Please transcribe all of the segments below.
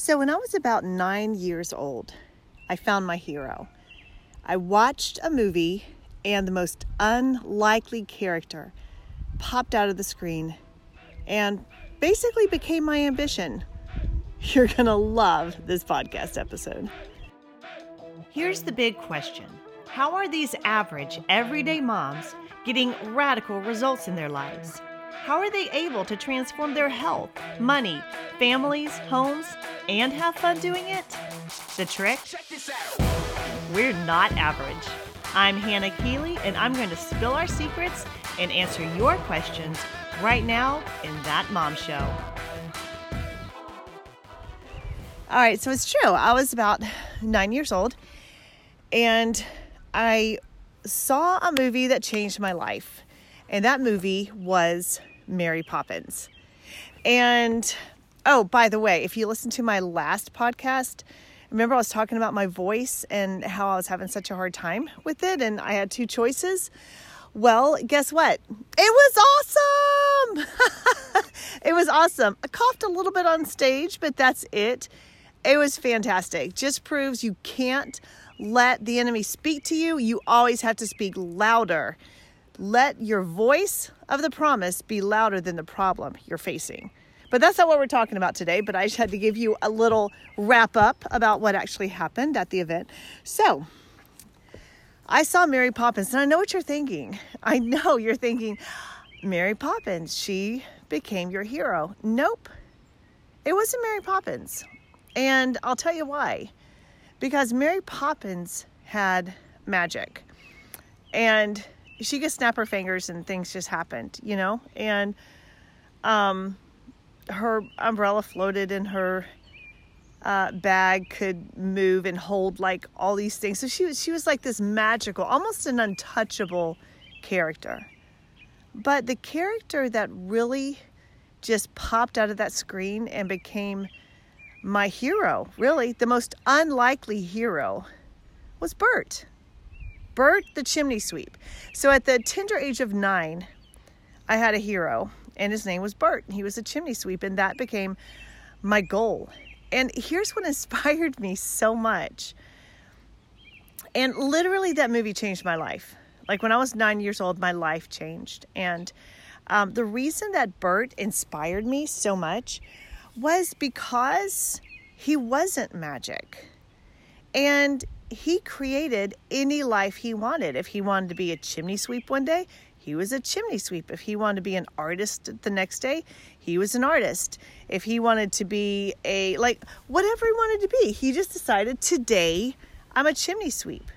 So, when I was about nine years old, I found my hero. I watched a movie, and the most unlikely character popped out of the screen and basically became my ambition. You're going to love this podcast episode. Here's the big question How are these average, everyday moms getting radical results in their lives? How are they able to transform their health, money, families, homes, and have fun doing it? The trick? We're not average. I'm Hannah Keeley, and I'm going to spill our secrets and answer your questions right now in That Mom Show. All right, so it's true. I was about nine years old, and I saw a movie that changed my life. And that movie was Mary Poppins. And oh, by the way, if you listen to my last podcast, remember I was talking about my voice and how I was having such a hard time with it, and I had two choices. Well, guess what? It was awesome! it was awesome. I coughed a little bit on stage, but that's it. It was fantastic. Just proves you can't let the enemy speak to you. You always have to speak louder. Let your voice of the promise be louder than the problem you're facing. But that's not what we're talking about today. But I just had to give you a little wrap up about what actually happened at the event. So, I saw Mary Poppins, and I know what you're thinking. I know you're thinking, Mary Poppins, she became your hero. Nope, it wasn't Mary Poppins. And I'll tell you why. Because Mary Poppins had magic. And she could snap her fingers and things just happened, you know? And um, her umbrella floated and her uh, bag could move and hold like all these things. So she was she was like this magical, almost an untouchable character. But the character that really just popped out of that screen and became my hero, really the most unlikely hero, was Bert. Bert the chimney sweep. So at the tender age of nine, I had a hero, and his name was Bert. And he was a chimney sweep, and that became my goal. And here's what inspired me so much. And literally, that movie changed my life. Like when I was nine years old, my life changed. And um, the reason that Bert inspired me so much was because he wasn't magic. And he created any life he wanted. If he wanted to be a chimney sweep one day, he was a chimney sweep. If he wanted to be an artist the next day, he was an artist. If he wanted to be a, like, whatever he wanted to be, he just decided today I'm a chimney sweep.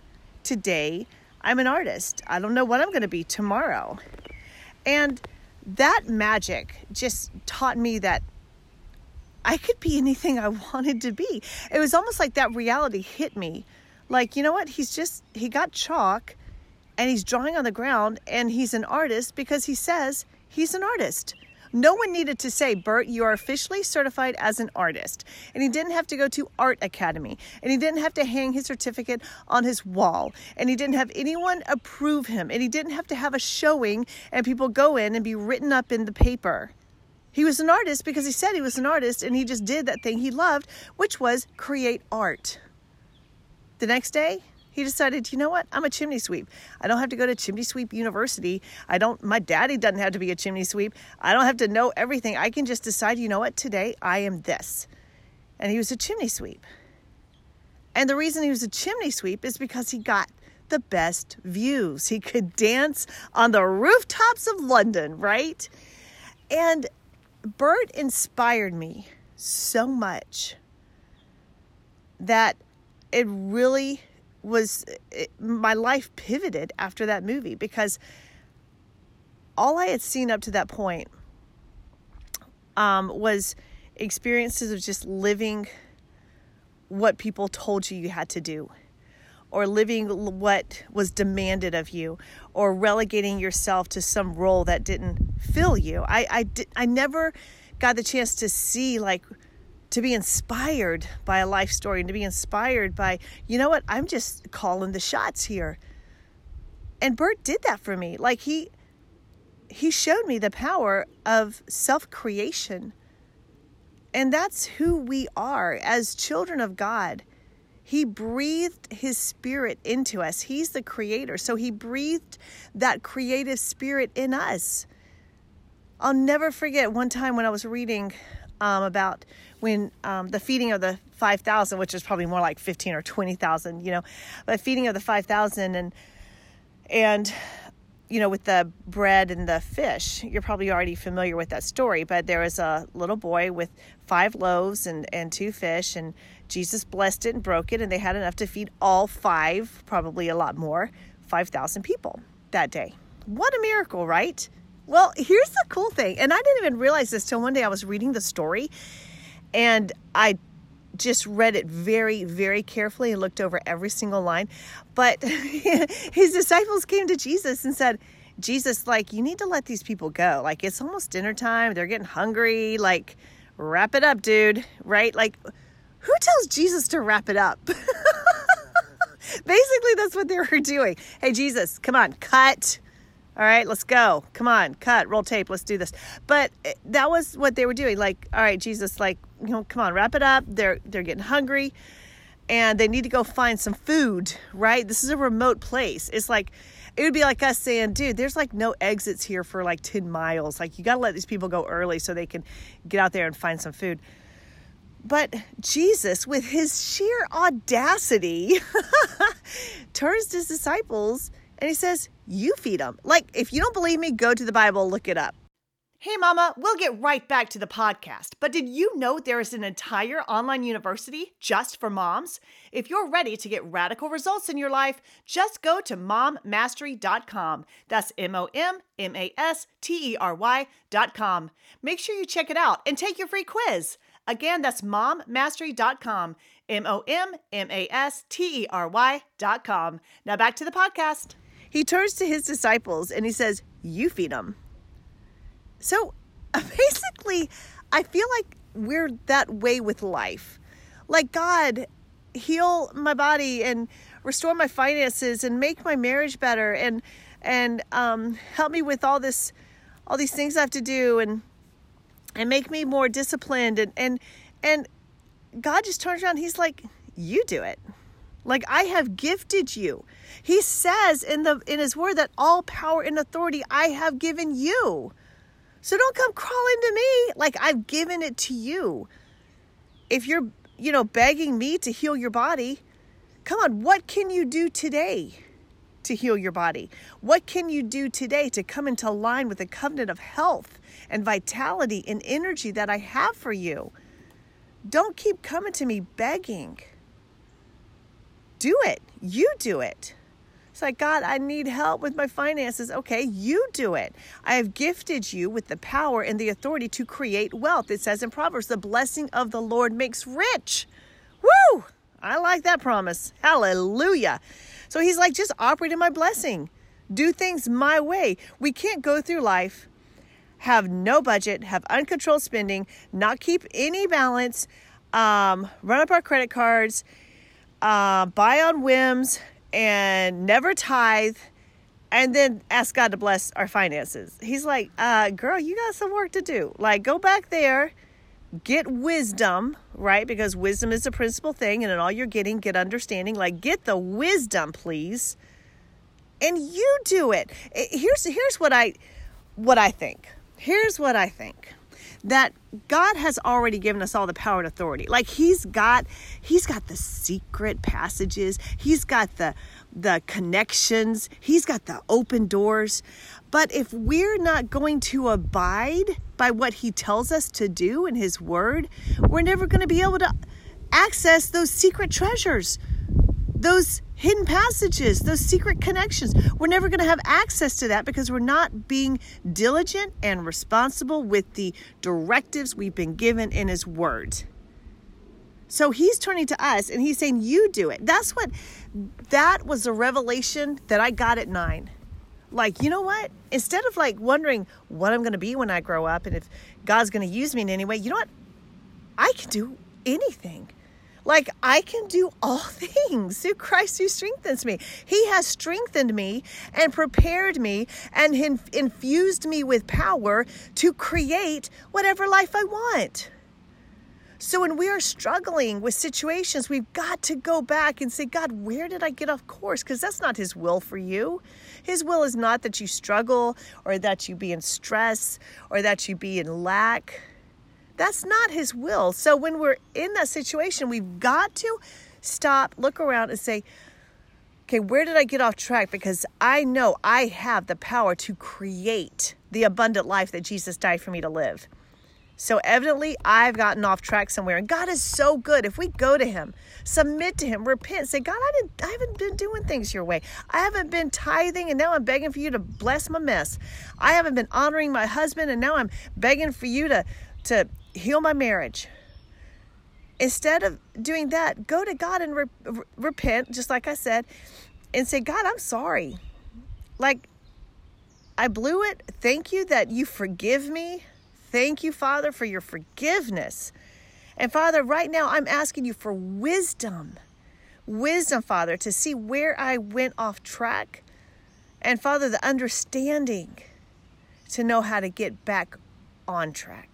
Today I'm an artist. I don't know what I'm going to be tomorrow. And that magic just taught me that I could be anything I wanted to be. It was almost like that reality hit me. Like, you know what? He's just, he got chalk and he's drawing on the ground and he's an artist because he says he's an artist. No one needed to say, Bert, you are officially certified as an artist. And he didn't have to go to art academy. And he didn't have to hang his certificate on his wall. And he didn't have anyone approve him. And he didn't have to have a showing and people go in and be written up in the paper. He was an artist because he said he was an artist and he just did that thing he loved, which was create art. The next day, he decided, you know what? I'm a chimney sweep. I don't have to go to chimney sweep university. I don't my daddy doesn't have to be a chimney sweep. I don't have to know everything. I can just decide, you know what? Today I am this. And he was a chimney sweep. And the reason he was a chimney sweep is because he got the best views. He could dance on the rooftops of London, right? And Bert inspired me so much that it really was it, my life pivoted after that movie because all I had seen up to that point um, was experiences of just living what people told you you had to do or living what was demanded of you or relegating yourself to some role that didn't fill you. I i, I never got the chance to see like to be inspired by a life story and to be inspired by, you know what, I'm just calling the shots here. And Bert did that for me. Like he he showed me the power of self-creation And that's who we are as children of God. He breathed his spirit into us. He's the creator. So he breathed that creative spirit in us. I'll never forget one time when I was reading um, about when um, the feeding of the 5,000, which is probably more like 15 or 20,000, you know, but feeding of the 5,000 and, and, you know, with the bread and the fish, you're probably already familiar with that story, but there was a little boy with five loaves and, and two fish and Jesus blessed it and broke it, and they had enough to feed all five, probably a lot more, 5,000 people that day. What a miracle, right? Well, here's the cool thing, and I didn't even realize this till one day I was reading the story, and I just read it very, very carefully and looked over every single line. But his disciples came to Jesus and said, Jesus, like, you need to let these people go. Like, it's almost dinner time. They're getting hungry. Like, wrap it up, dude. Right? Like, who tells Jesus to wrap it up? Basically, that's what they were doing. Hey, Jesus, come on, cut. All right, let's go. Come on, cut, roll tape, let's do this. But eh, that was what they were doing. Like, all right, Jesus, like, you know, come on, wrap it up. They're they're getting hungry and they need to go find some food, right? This is a remote place. It's like it would be like us saying, dude, there's like no exits here for like 10 miles. Like you got to let these people go early so they can get out there and find some food. But Jesus, with his sheer audacity, turns to his disciples and he says, You feed them. Like, if you don't believe me, go to the Bible, look it up. Hey, Mama, we'll get right back to the podcast. But did you know there is an entire online university just for moms? If you're ready to get radical results in your life, just go to mommastery.com. That's M O M M A S T E R Y.com. Make sure you check it out and take your free quiz. Again, that's mommastery.com. M O M M A S T E R Y.com. Now back to the podcast. He turns to his disciples and he says, You feed them. So basically, I feel like we're that way with life. Like, God, heal my body and restore my finances and make my marriage better and and um, help me with all this all these things I have to do and and make me more disciplined and and and God just turns around he's like you do it. Like I have gifted you. He says in the in his word that all power and authority I have given you so don't come crawling to me like I've given it to you if you're you know begging me to heal your body come on what can you do today to heal your body? What can you do today to come into line with the covenant of health and vitality and energy that I have for you? Don't keep coming to me begging. Do it. You do it. It's like, God, I need help with my finances. Okay, you do it. I have gifted you with the power and the authority to create wealth. It says in Proverbs, the blessing of the Lord makes rich. Woo! I like that promise. Hallelujah. So he's like, just operate in my blessing. Do things my way. We can't go through life, have no budget, have uncontrolled spending, not keep any balance, um, run up our credit cards, uh, buy on whims, and never tithe, and then ask God to bless our finances. He's like, uh, girl, you got some work to do. Like, go back there get wisdom, right? Because wisdom is the principal thing, and in all you're getting, get understanding. Like, get the wisdom, please, and you do it. Here's here's what I what I think. Here's what I think that God has already given us all the power and authority. Like he's got he's got the secret passages. He's got the the connections. He's got the open doors. But if we're not going to abide by what he tells us to do in his word, we're never going to be able to access those secret treasures, those hidden passages, those secret connections. We're never going to have access to that because we're not being diligent and responsible with the directives we've been given in his word. So he's turning to us and he's saying, You do it. That's what, that was the revelation that I got at nine like, you know what? Instead of like wondering what I'm going to be when I grow up and if God's going to use me in any way, you know what? I can do anything. Like, I can do all things through Christ who strengthens me. He has strengthened me and prepared me and infused me with power to create whatever life I want. So when we are struggling with situations, we've got to go back and say, God, where did I get off course? Because that's not His will for you. His will is not that you struggle or that you be in stress or that you be in lack. That's not His will. So when we're in that situation, we've got to stop, look around, and say, okay, where did I get off track? Because I know I have the power to create the abundant life that Jesus died for me to live. So evidently, I've gotten off track somewhere. And God is so good. If we go to Him, submit to Him, repent, say, God, I, didn't, I haven't been doing things your way. I haven't been tithing, and now I'm begging for you to bless my mess. I haven't been honoring my husband, and now I'm begging for you to, to heal my marriage. Instead of doing that, go to God and re- repent, just like I said, and say, God, I'm sorry. Like, I blew it. Thank you that you forgive me Thank you, Father, for your forgiveness. And Father, right now I'm asking you for wisdom. Wisdom, Father, to see where I went off track. And Father, the understanding to know how to get back on track.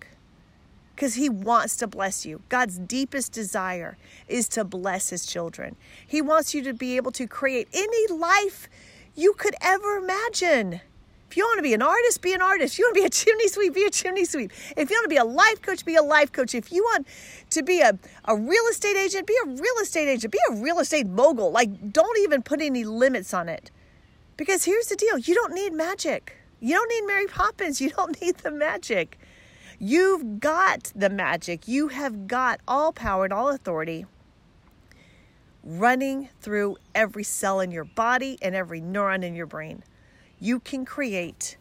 Because He wants to bless you. God's deepest desire is to bless His children. He wants you to be able to create any life you could ever imagine. If you want to be an artist, be an artist. If you want to be a chimney sweep, be a chimney sweep. If you want to be a life coach, be a life coach. If you want to be a, a real estate agent, be a real estate agent. Be a real estate mogul. Like, don't even put any limits on it. Because here's the deal you don't need magic. You don't need Mary Poppins. You don't need the magic. You've got the magic. You have got all power and all authority running through every cell in your body and every neuron in your brain you can create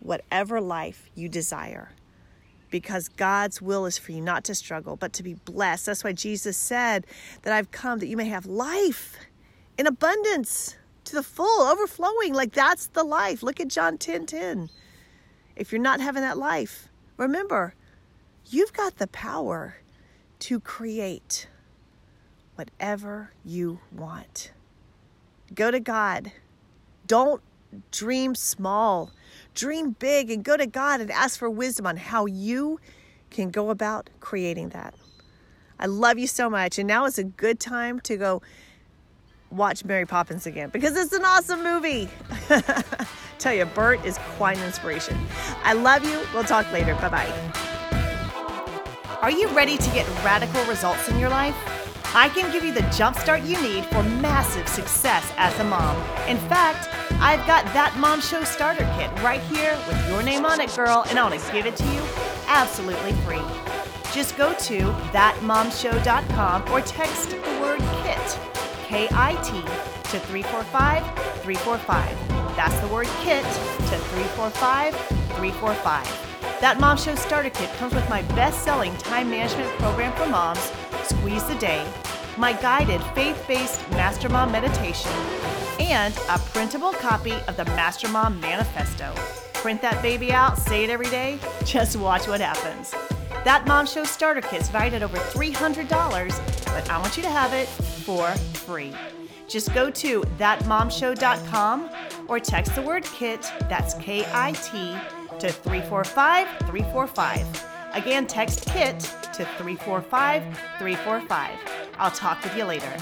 whatever life you desire because God's will is for you not to struggle, but to be blessed. That's why Jesus said that I've come that you may have life in abundance to the full, overflowing. Like that's the life. Look at John 10 10. If you're not having that life, remember, you've got the power to create whatever you want. Go to God. Don't dream small, dream big, and go to God and ask for wisdom on how you can go about creating that. I love you so much. And now is a good time to go watch Mary Poppins again because it's an awesome movie. Tell you, Bert is quite an inspiration. I love you. We'll talk later. Bye bye. Are you ready to get radical results in your life? I can give you the jumpstart you need for massive success as a mom. In fact, I've got that Mom Show starter kit right here with your name on it, girl, and I want to give it to you absolutely free. Just go to thatmomshow.com or text the word KIT, K I T, to 345 345. That's the word KIT to 345 345. That Mom Show starter kit comes with my best selling time management program for moms Squeeze the Day, my guided faith based Master Mom meditation, and a printable copy of the Master Mom Manifesto. Print that baby out, say it every day, just watch what happens. That Mom Show starter kit's valued at over $300, but I want you to have it for free. Just go to thatmomshow.com or text the word KIT, that's K I T, to 345 345. Again, text KIT to 345 345. I'll talk with you later.